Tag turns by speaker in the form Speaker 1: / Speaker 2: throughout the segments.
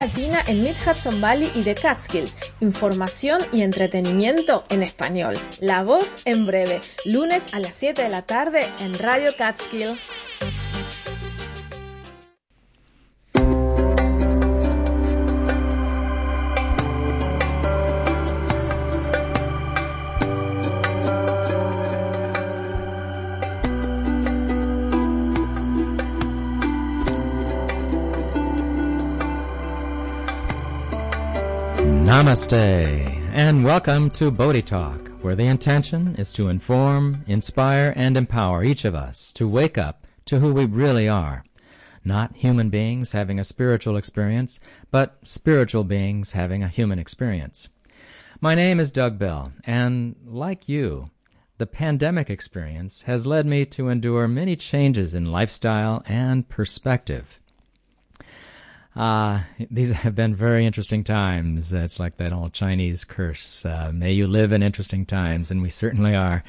Speaker 1: Latina en Mid Hudson Valley y The Catskills. Información y entretenimiento en español. La voz en breve. Lunes a las 7 de la tarde en Radio Catskill.
Speaker 2: Namaste, and welcome to Bodhi Talk, where the intention is to inform, inspire, and empower each of us to wake up to who we really are. Not human beings having a spiritual experience, but spiritual beings having a human experience. My name is Doug Bell, and like you, the pandemic experience has led me to endure many changes in lifestyle and perspective. Uh, these have been very interesting times. It's like that old Chinese curse. Uh, may you live in interesting times, and we certainly are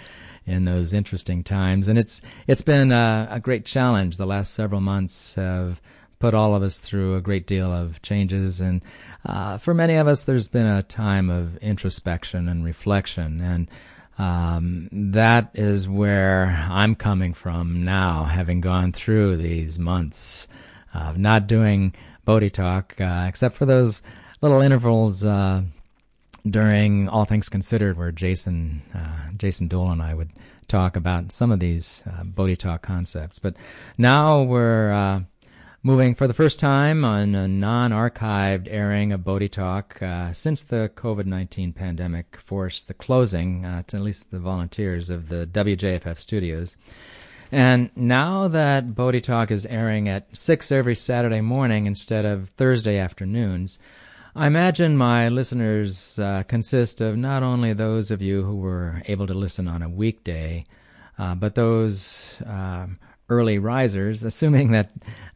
Speaker 2: in those interesting times. And it's it's been a, a great challenge. The last several months have put all of us through a great deal of changes, and uh, for many of us, there's been a time of introspection and reflection, and um, that is where I'm coming from now, having gone through these months of not doing Bodhi Talk, uh, except for those little intervals uh, during All Things Considered, where Jason uh, Jason Dole and I would talk about some of these uh, Bodhi Talk concepts. But now we're uh, moving for the first time on a non-archived airing of Bodhi Talk uh, since the COVID-19 pandemic forced the closing, uh, to at least the volunteers of the WJFF studios. And now that Bodhi Talk is airing at 6 every Saturday morning instead of Thursday afternoons, I imagine my listeners uh, consist of not only those of you who were able to listen on a weekday, uh, but those uh, early risers, assuming that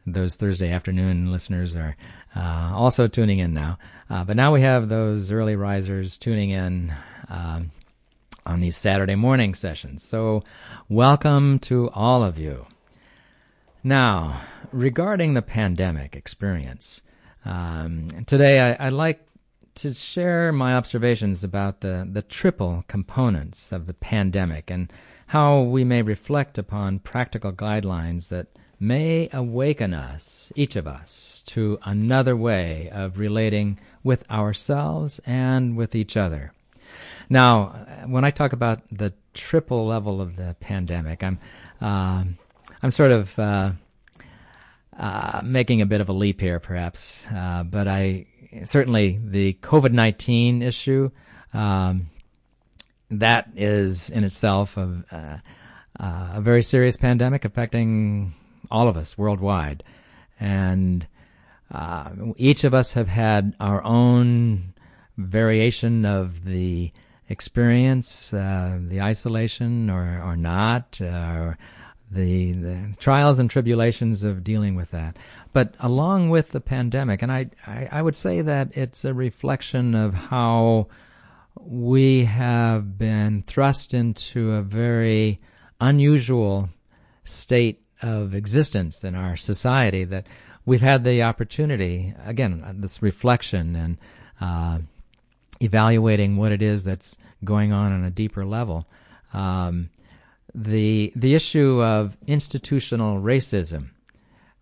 Speaker 2: those Thursday afternoon listeners are uh, also tuning in now. Uh, but now we have those early risers tuning in um, on these Saturday morning sessions. So, welcome to all of you. Now, regarding the pandemic experience, um, today I, would like to share my observations about the, the triple components of the pandemic and how we may reflect upon practical guidelines that may awaken us, each of us, to another way of relating with ourselves and with each other. Now, when I talk about the triple level of the pandemic, I'm uh, I'm sort of uh, uh, making a bit of a leap here, perhaps, uh, but I certainly the COVID nineteen issue um, that is in itself a, uh, uh, a very serious pandemic affecting all of us worldwide, and each of us have had our own variation of the experience uh, the isolation or, or not, uh, or the, the trials and tribulations of dealing with that. But along with the pandemic, and I, I, I would say that it's a reflection of how we have been thrust into a very unusual state of existence in our society that we've had the opportunity, again, this reflection and uh, evaluating what it is that's going on on a deeper level. Um, the the issue of institutional racism,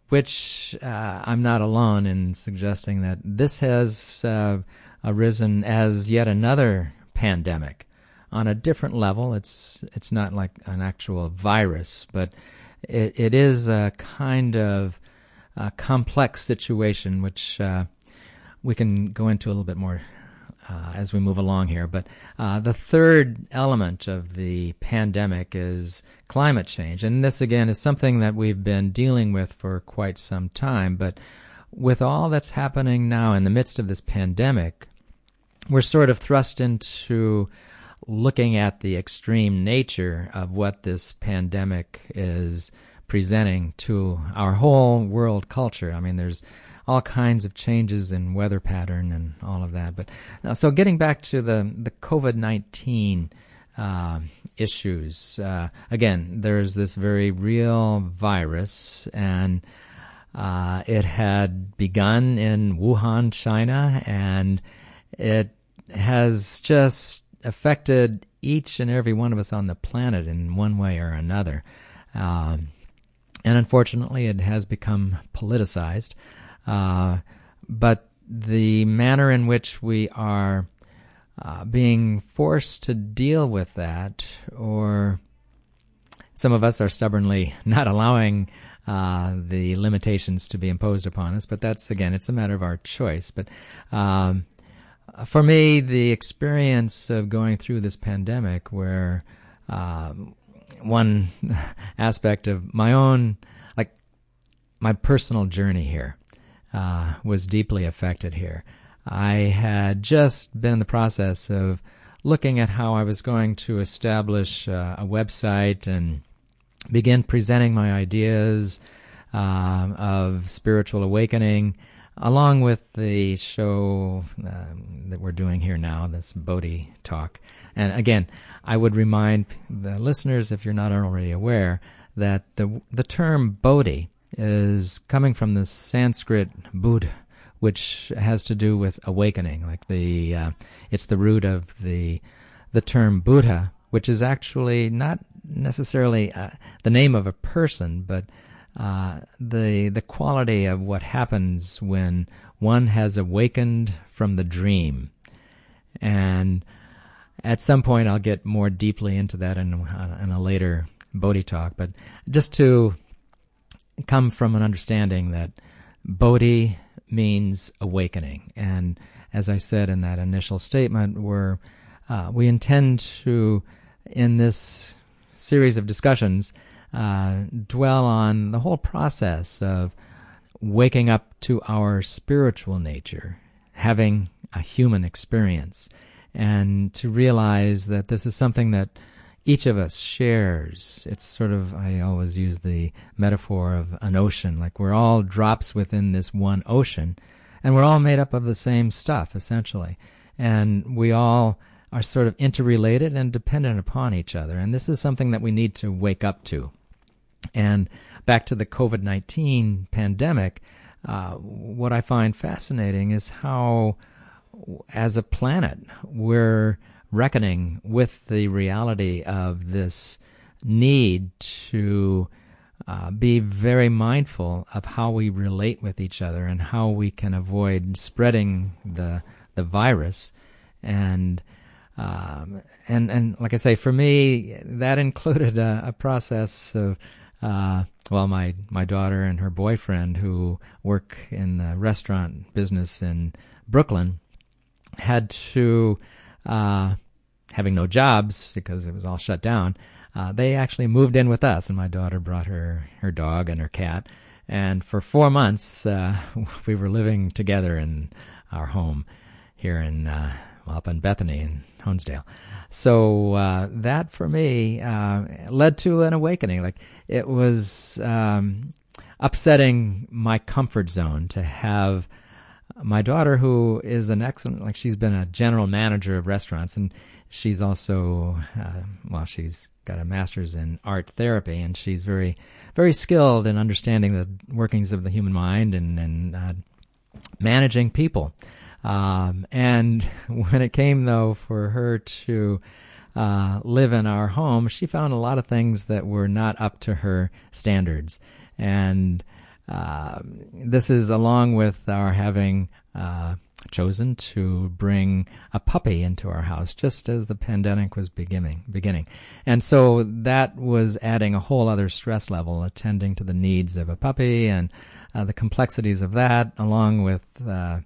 Speaker 2: which uh, I'm not alone in suggesting that this has uh, arisen as yet another pandemic on a different level. It's it's not like an actual virus, but it, it is a kind of a complex situation which uh, we can go into a little bit more uh, as we move along here. But uh, the third element of the pandemic is climate change. And this, again, is something that we've been dealing with for quite some time. But with all that's happening now in the midst of this pandemic, we're sort of thrust into looking at the extreme nature of what this pandemic is presenting to our whole world culture. I mean, there's all kinds of changes in weather pattern and all of that. But uh, so getting back to the the COVID nineteen uh, issues, uh, again, there's this very real virus, and Uh, it had begun in Wuhan, China, and it has just affected each and every one of us on the planet in one way or another. Um, and unfortunately, it has become politicized. Uh, but the manner in which we are uh, being forced to deal with that, or some of us are stubbornly not allowing uh, the limitations to be imposed upon us, but that's again, it's a matter of our choice. But um, for me, the experience of going through this pandemic, where uh, one aspect of my own, like my personal journey here, uh, was deeply affected here. I had just been in the process of looking at how I was going to establish uh, a website and begin presenting my ideas uh, of spiritual awakening, along with the show um, that we're doing here now, this Bodhi talk. And again, I would remind the listeners, if you're not already aware, that the the term Bodhi is coming from the Sanskrit Buddha, which has to do with awakening. Like the, uh, it's the root of the the term Buddha, which is actually not necessarily uh, the name of a person, but uh, the the quality of what happens when one has awakened from the dream, and at some point I'll get more deeply into that in, in a later Bodhi talk. But just to come from an understanding that Bodhi means awakening. And as I said in that initial statement, we're, uh, we intend to, in this series of discussions, uh, dwell on the whole process of waking up to our spiritual nature, having a human experience, and to realize that this is something that each of us shares. It's sort of, I always use the metaphor of an ocean, like we're all drops within this one ocean, and we're all made up of the same stuff, essentially. And we all are sort of interrelated and dependent upon each other. And this is something that we need to wake up to. And back to the COVID 19 pandemic, uh, what I find fascinating is how, as a planet, we're reckoning with the reality of this need to uh, be very mindful of how we relate with each other and how we can avoid spreading the the virus. And um, and and like I say, for me, that included a, a process of uh, well, my my daughter and her boyfriend who work in the restaurant business in Brooklyn had to uh, having no jobs because it was all shut down, uh, they actually moved in with us, and my daughter brought her her dog and her cat. And for four months, uh, we were living together in our home here in uh, up in Bethany in Honesdale. So uh, that for me uh, led to an awakening. Like it was um, upsetting my comfort zone to have my daughter, who is an excellent, like she's been a general manager of restaurants, and she's also, uh, well, she's got a master's in art therapy, and she's very, very skilled in understanding the workings of the human mind and and uh, managing people. Um, and when it came though for her to uh, live in our home, she found a lot of things that were not up to her standards, and uh, this is along with our having uh, chosen to bring a puppy into our house just as the pandemic was beginning beginning. And so that was adding a whole other stress level attending to the needs of a puppy and uh, the complexities of that along with uh,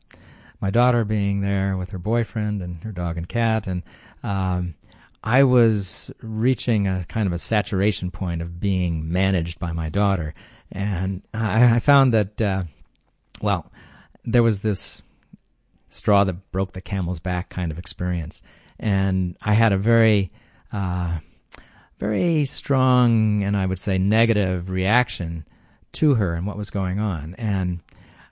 Speaker 2: my daughter being there with her boyfriend and her dog and cat and um, I was reaching a kind of a saturation point of being managed by my daughter and I, I found that, uh, well, there was this straw that broke the camel's back kind of experience. And I had a very, uh, very strong and I would say negative reaction to her and what was going on. And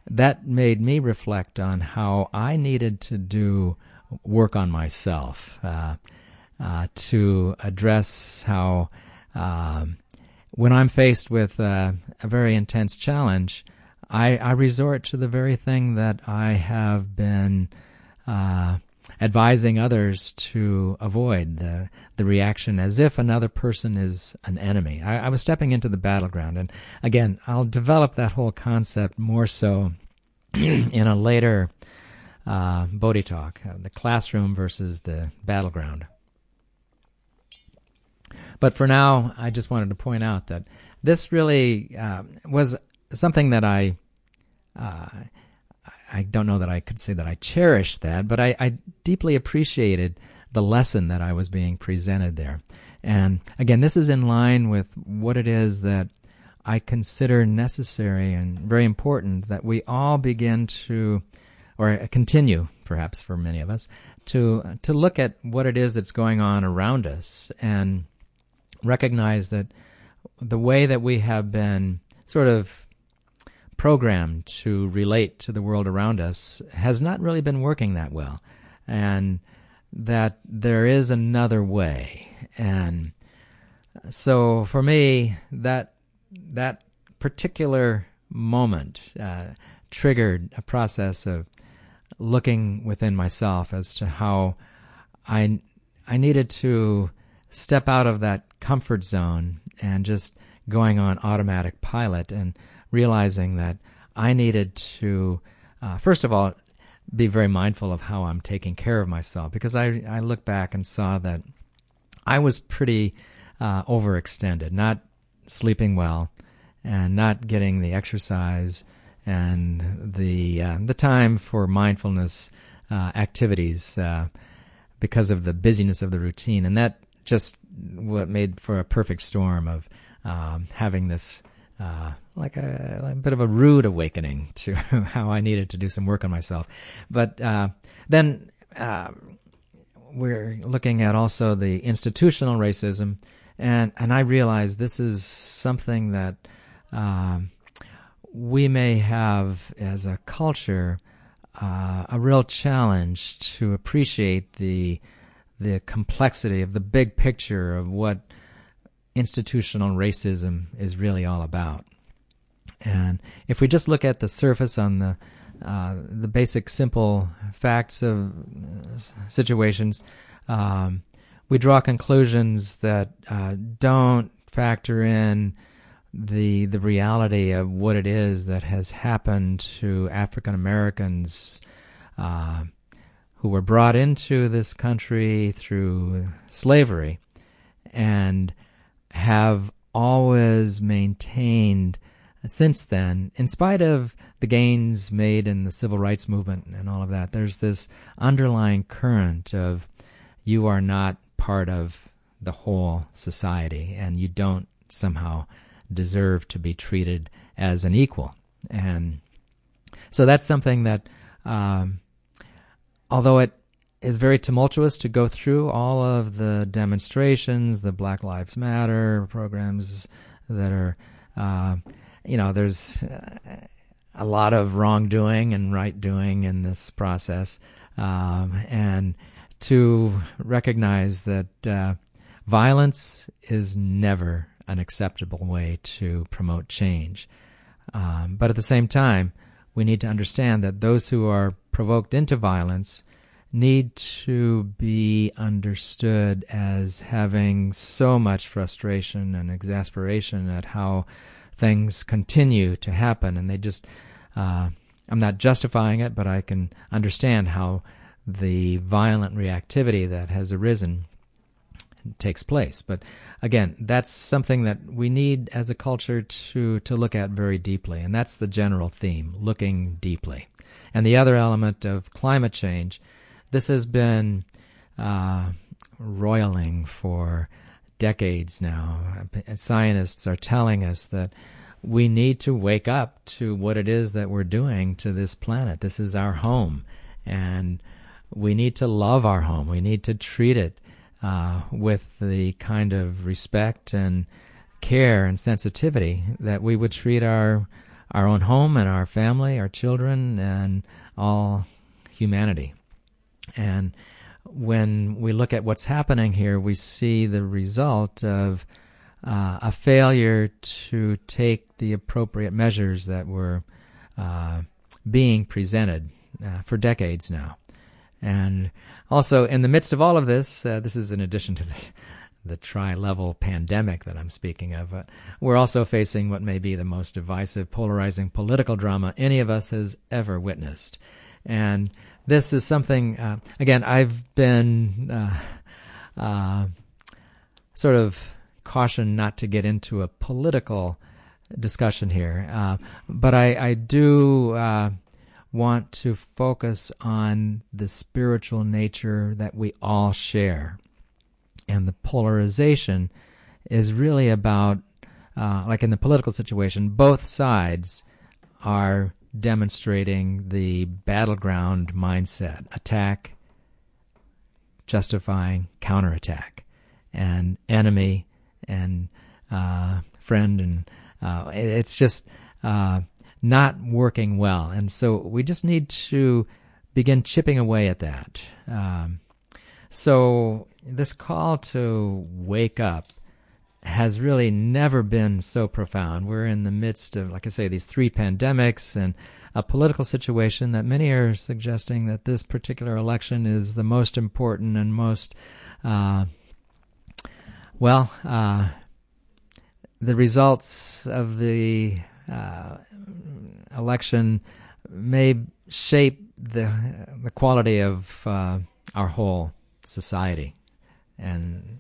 Speaker 2: that made me reflect on how I needed to do work on myself uh, uh, to address how um, when I'm faced with uh, a very intense challenge, I, I resort to the very thing that I have been uh, advising others to avoid the the reaction as if another person is an enemy. I, I was stepping into the battleground, and again, I'll develop that whole concept more so in a later uh, Bodhi talk, uh, the classroom versus the battleground. But for now, I just wanted to point out that this really uh, was something that I. I don't know that I could say that I cherished that, but I, I deeply appreciated the lesson that I was being presented there. And again, this is in line with what it is that I consider necessary and very important that we all begin to, or continue, perhaps for many of us, to to look at what it is that's going on around us and recognize that the way that we have been sort of programmed to relate to the world around us has not really been working that well, and that there is another way. And so for me, that that particular moment uh, triggered a process of looking within myself as to how I I needed to step out of that comfort zone and just going on automatic pilot and realizing that I needed to uh, first of all be very mindful of how I'm taking care of myself because I I look back and saw that I was pretty uh, overextended, not sleeping well, and not getting the exercise and the uh, the time for mindfulness uh, activities uh, because of the busyness of the routine, and that just what made for a perfect storm of um, having this uh, like a, a, bit of a rude awakening to how I needed to do some work on myself. But uh, then uh, we're looking at also the institutional racism, and and I realize this is something that um, we may have, as a culture, uh, a real challenge to appreciate the the complexity of the big picture of what institutional racism is really all about. And if we just look at the surface on the uh, the basic, simple facts of situations, um, we draw conclusions that uh, don't factor in the the reality of what it is that has happened to African Americans uh, who were brought into this country through slavery and have always maintained since then, in spite of the gains made in the civil rights movement and all of that, there's this underlying current of you are not part of the whole society and you don't somehow deserve to be treated as an equal. And so that's something that, um, although it is very tumultuous to go through all of the demonstrations, the Black Lives Matter programs that are, uh, you know, there's uh, a lot of wrongdoing and right doing in this process. Um, and to recognize that uh, violence is never an acceptable way to promote change. Um, but at the same time, we need to understand that those who are provoked into violence need to be understood as having so much frustration and exasperation at how things continue to happen. And they just, uh, I'm not justifying it, but I can understand how the violent reactivity that has arisen takes place. But again, that's something that we need as a culture to to look at very deeply, and that's the general theme: looking deeply. And the other element of climate change, this has been uh, roiling for decades now. Scientists are telling us that we need to wake up to what it is that we're doing to this planet. This is our home, and we need to love our home. We need to treat it uh, with the kind of respect and care and sensitivity that we would treat our our own home and our family, our children, and all humanity. And when we look at what's happening here, we see the result of uh, a failure to take the appropriate measures that were uh, being presented uh, for decades now. And also, in the midst of all of this, uh, this is in addition to the, the tri-level pandemic that I'm speaking of. We're also facing what may be the most divisive, polarizing political drama any of us has ever witnessed. And this is something, uh, again, I've been uh, uh, sort of cautioned not to get into a political discussion here, uh, but I, I do uh, want to focus on the spiritual nature that we all share. And the polarization is really about, uh, like in the political situation, both sides are demonstrating the battleground mindset attack, justifying, counterattack, and enemy and uh, friend. And uh, it's just uh, not working well. And so we just need to begin chipping away at that. Um, so this call to wake up has really never been so profound. We're in the midst of, like I say, these three pandemics and a political situation that many are suggesting that this particular election is the most important and most, uh, well, uh, the results of the uh, election may shape the the quality of uh, our whole society and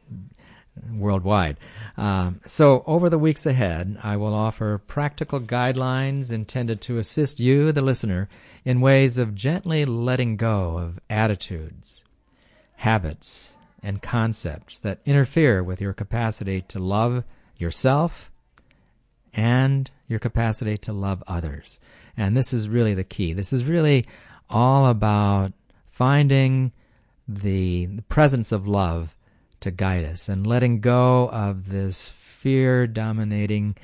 Speaker 2: worldwide. Um, so, over the weeks ahead, I will offer practical guidelines intended to assist you, the listener, in ways of gently letting go of attitudes, habits, and concepts that interfere with your capacity to love yourself and your capacity to love others. And this is really the key. This is really all about finding the, the presence of love to guide us and letting go of this fear dominating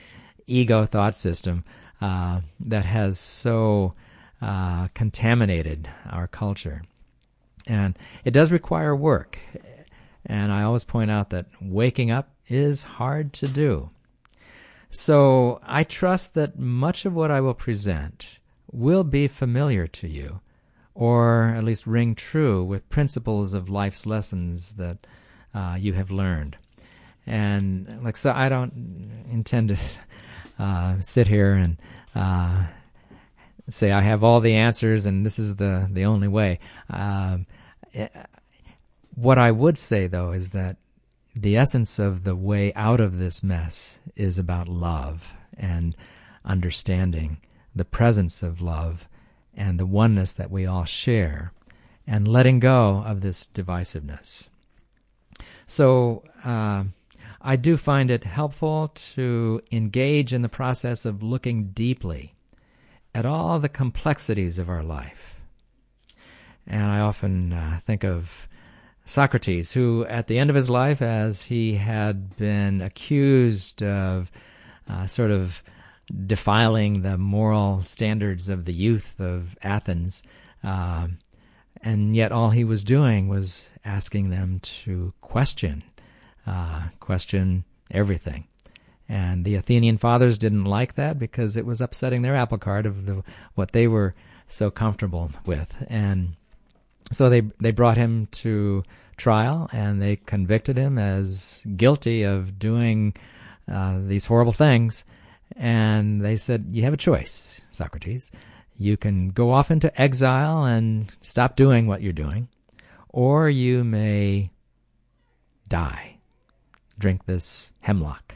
Speaker 2: ego thought system uh, that has so uh, contaminated our culture. And it does require work. And I always point out that waking up is hard to do. So I trust that much of what I will present will be familiar to you, or at least ring true with principles of life's lessons that uh, you have learned. And like so, I don't intend to uh, sit here and uh, say I have all the answers and this is the the only way. Um, eh, what I would say though is that the essence of the way out of this mess is about love and understanding the presence of love and the oneness that we all share and letting go of this divisiveness. So, uh, I do find it helpful to engage in the process of looking deeply at all the complexities of our life. And I often uh, think of Socrates, who at the end of his life, as he had been accused of uh, sort of defiling the moral standards of the youth of Athens, uh, and yet all he was doing was asking them to question, uh, question everything. And the Athenian fathers didn't like that because it was upsetting their apple cart of the, what they were so comfortable with. And so they they brought him to trial and they convicted him as guilty of doing uh, these horrible things. And they said, "You have a choice, Socrates. You can go off into exile and stop doing what you're doing, or you may die. Drink this hemlock."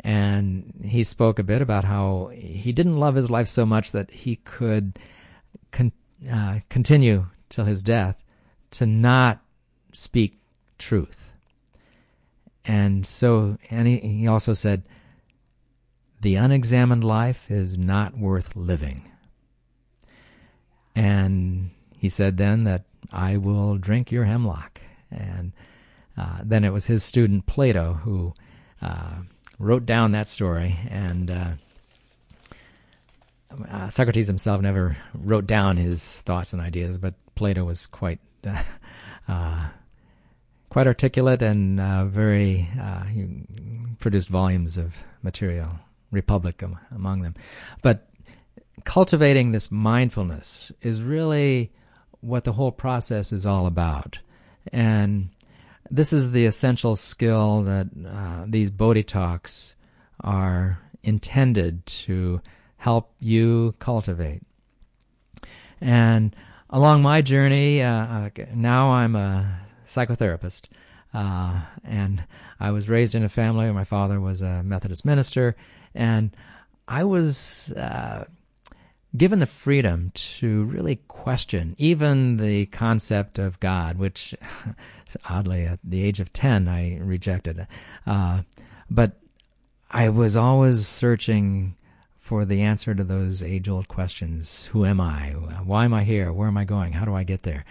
Speaker 2: And he spoke a bit about how he didn't love his life so much that he could con- uh, continue till his death to not speak truth. And so, and he, he also said, the unexamined life is not worth living. And he said then that I will drink your hemlock. And uh, then it was his student Plato who uh, wrote down that story. And uh, uh Socrates himself never wrote down his thoughts and ideas, but Plato was quite uh, quite articulate and uh, very he produced volumes of material, Republic among them. But cultivating this mindfulness is really what the whole process is all about. And this is the essential skill that uh, these Bodhi talks are intended to help you cultivate. And along my journey, uh, uh now I'm a psychotherapist. Uh, and I was raised in a family where my father was a Methodist minister, and I was uh, given the freedom to really question even the concept of God, which oddly at the age of 10 I rejected. Uh, but I was always searching for the answer to those age old questions Who am I? Why am I here? Where am I going? How do I get there?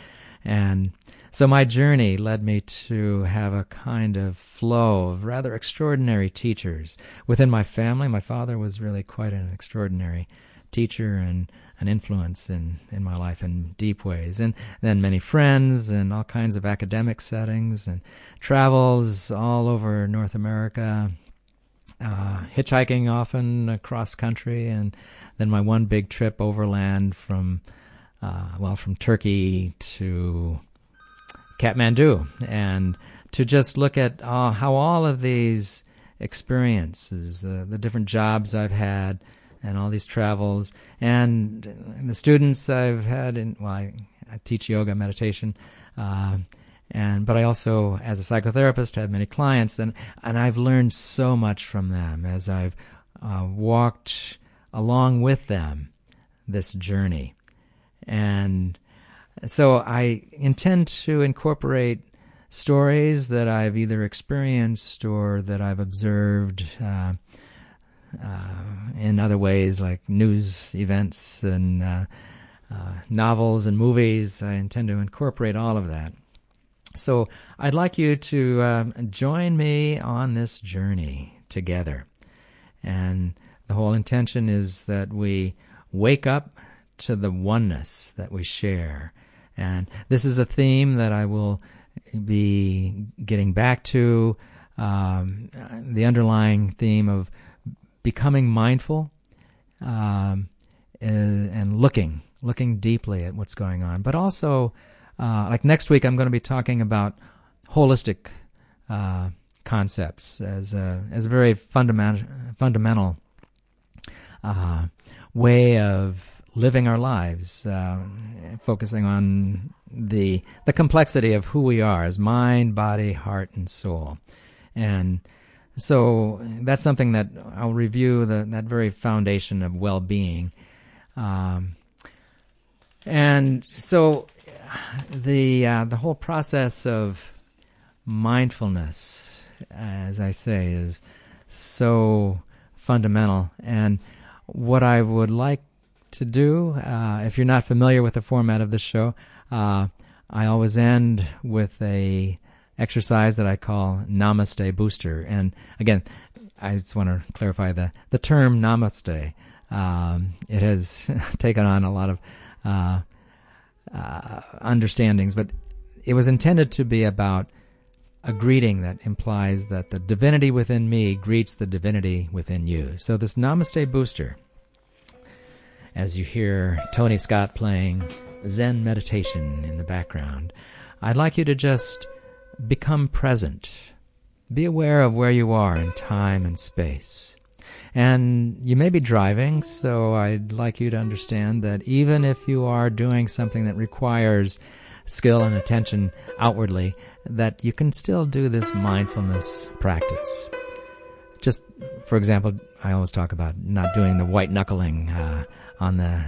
Speaker 2: And so my journey led me to have a kind of flow of rather extraordinary teachers within my family. My father was really quite an extraordinary teacher and an influence in, in my life in deep ways. And then many friends and all kinds of academic settings and travels all over North America, uh, hitchhiking often across country, and then my one big trip overland from, uh, well, from Turkey to Kathmandu, and to just look at uh, how all of these experiences, uh, the different jobs I've had, and all these travels. And the students I've had in well I, I teach yoga meditation uh, and but I also as a psychotherapist have many clients and and I've learned so much from them as I've uh, walked along with them this journey. And so I intend to incorporate stories that I've either experienced or that I've observed uh, in other ways like news events and uh, uh, novels and movies. I intend to incorporate all of that. So I'd like you to uh, join me on this journey together. And the whole intention is that we wake up to the oneness that we share. And this is a theme that I will be getting back to um, the underlying theme of becoming mindful um, and looking, looking deeply at what's going on. But also, uh, like next week, I'm going to be talking about holistic uh, concepts as a as a very fundamental fundamental uh, way of living our lives, uh, focusing on the the complexity of who we are as mind, body, heart, and soul, and so that's something that I'll review the, that very foundation of well-being. Um, and so the uh, the whole process of mindfulness, as I say, is so fundamental. And what I would like to do, uh, if you're not familiar with the format of this show, uh, I always end with a exercise that I call Namaste Booster. And again, I just want to clarify the, the term Namaste. Um, it has taken on a lot of uh, uh, understandings, but it was intended to be about a greeting that implies that the divinity within me greets the divinity within you. So, this Namaste Booster, as you hear Tony Scott playing Zen meditation in the background, I'd like you to just become present. Be aware of where you are in time and space. And you may be driving, so I'd like you to understand that even if you are doing something that requires skill and attention outwardly, that you can still do this mindfulness practice. Just, for example, I always talk about not doing the white knuckling uh, on the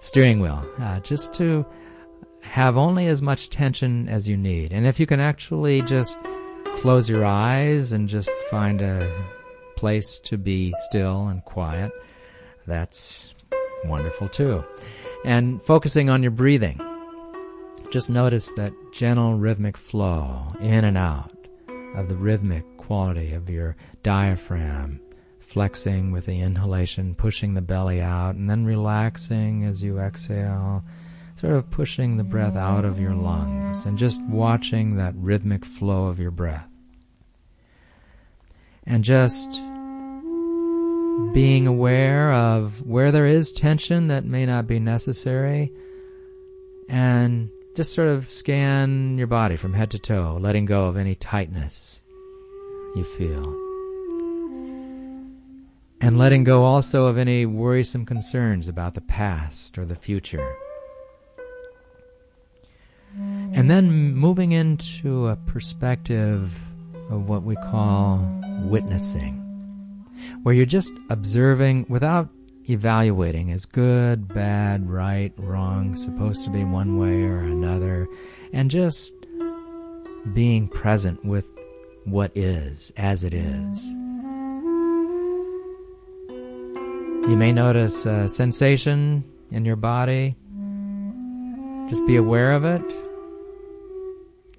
Speaker 2: steering wheel, uh, just to have only as much tension as you need. And if you can actually just close your eyes and just find a place to be still and quiet, that's wonderful too. And focusing on your breathing. Just notice that gentle rhythmic flow in and out of the rhythmic quality of your diaphragm, flexing with the inhalation, pushing the belly out, and then relaxing as you exhale sort of pushing the breath out of your lungs and just watching that rhythmic flow of your breath. And just being aware of where there is tension that may not be necessary, and just sort of scan your body from head to toe, letting go of any tightness you feel. And letting go also of any worrisome concerns about the past or the future. And then moving into a perspective of what we call witnessing, where you're just observing without evaluating as good, bad, right, wrong, supposed to be one way or another, and just being present with what is as it is. You may notice a sensation in your body. Just be aware of it.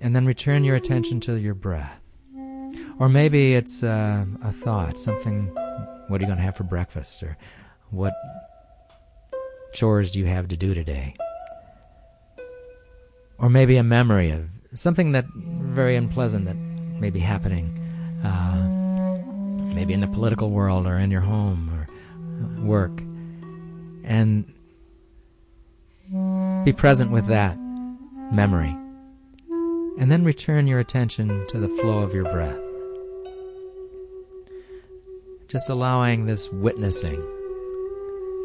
Speaker 2: And then return your attention to your breath. Or maybe it's uh, a thought, something, what are you going to have for breakfast? Or what chores do you have to do today? Or maybe a memory of something that very unpleasant that may be happening, uh, maybe in the political world or in your home or work. And be present with that memory. And then return your attention to the flow of your breath. Just allowing this witnessing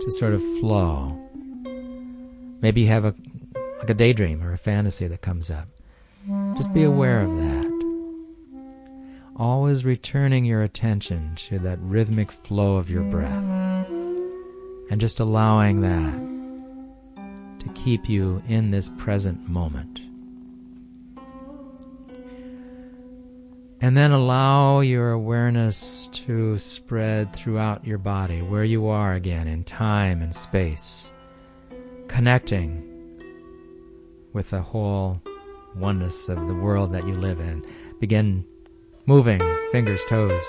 Speaker 2: to sort of flow. Maybe you have a like a daydream or a fantasy that comes up. Just be aware of that. Always returning your attention to that rhythmic flow of your breath. And just allowing that to keep you in this present moment. And then allow your awareness to spread throughout your body, where you are again in time and space, connecting with the whole oneness of the world that you live in. Begin moving, fingers, toes,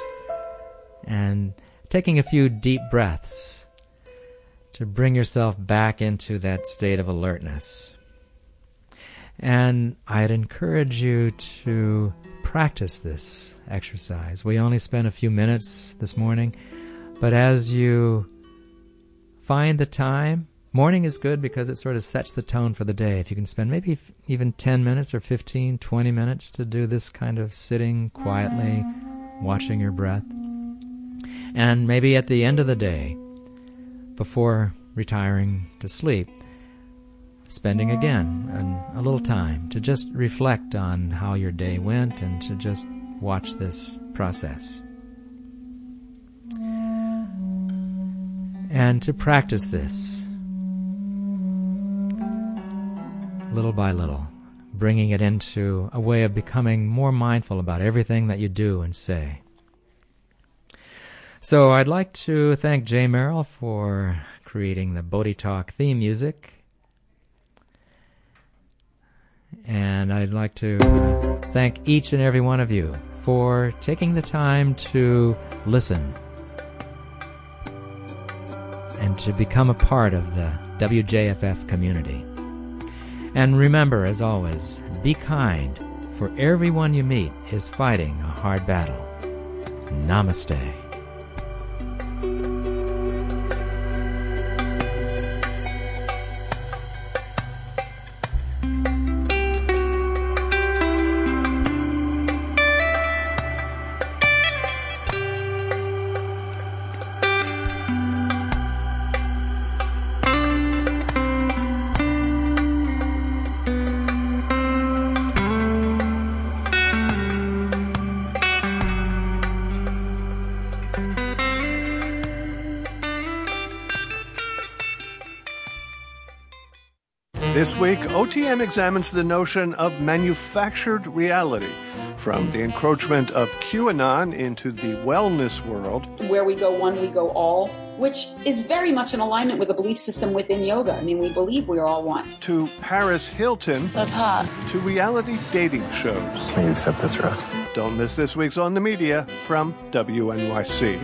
Speaker 2: and taking a few deep breaths to bring yourself back into that state of alertness. And I'd encourage you to practice this exercise. We only spent a few minutes this morning, but as you find the time, morning is good because it sort of sets the tone for the day. If you can spend maybe even 10 minutes or 15, 20 minutes to do this kind of sitting quietly, watching your breath. And maybe at the end of the day, before retiring to sleep, spending again an, a little time to just reflect on how your day went and to just watch this process. And to practice this little by little, bringing it into a way of becoming more mindful about everything that you do and say. So I'd like to thank Jay Merrill for creating the Bodhi Talk theme music And I'd like to uh, thank each and every one of you for taking the time to listen and to become a part of the WJFF community. And remember, as always, be kind, for everyone you meet is fighting a hard battle. Namaste.
Speaker 3: This week, OTM examines the notion of manufactured reality from the encroachment of QAnon into the wellness world.
Speaker 4: Where we go one, we go all, which is very much in alignment with the belief system within yoga. I mean, we believe we're all one.
Speaker 3: To Paris Hilton.
Speaker 5: That's hot.
Speaker 3: To reality dating shows.
Speaker 6: Can you accept this, Russ?
Speaker 3: Don't miss this week's On the Media from WNYC.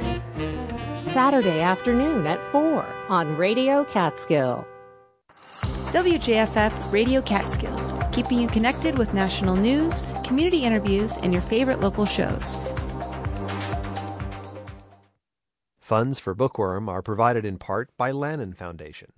Speaker 7: Saturday afternoon at 4 on Radio Catskill.
Speaker 8: WJFF Radio Catskill, keeping you connected with national news, community interviews, and your favorite local shows.
Speaker 5: Funds for Bookworm are provided in part by Lannan Foundation.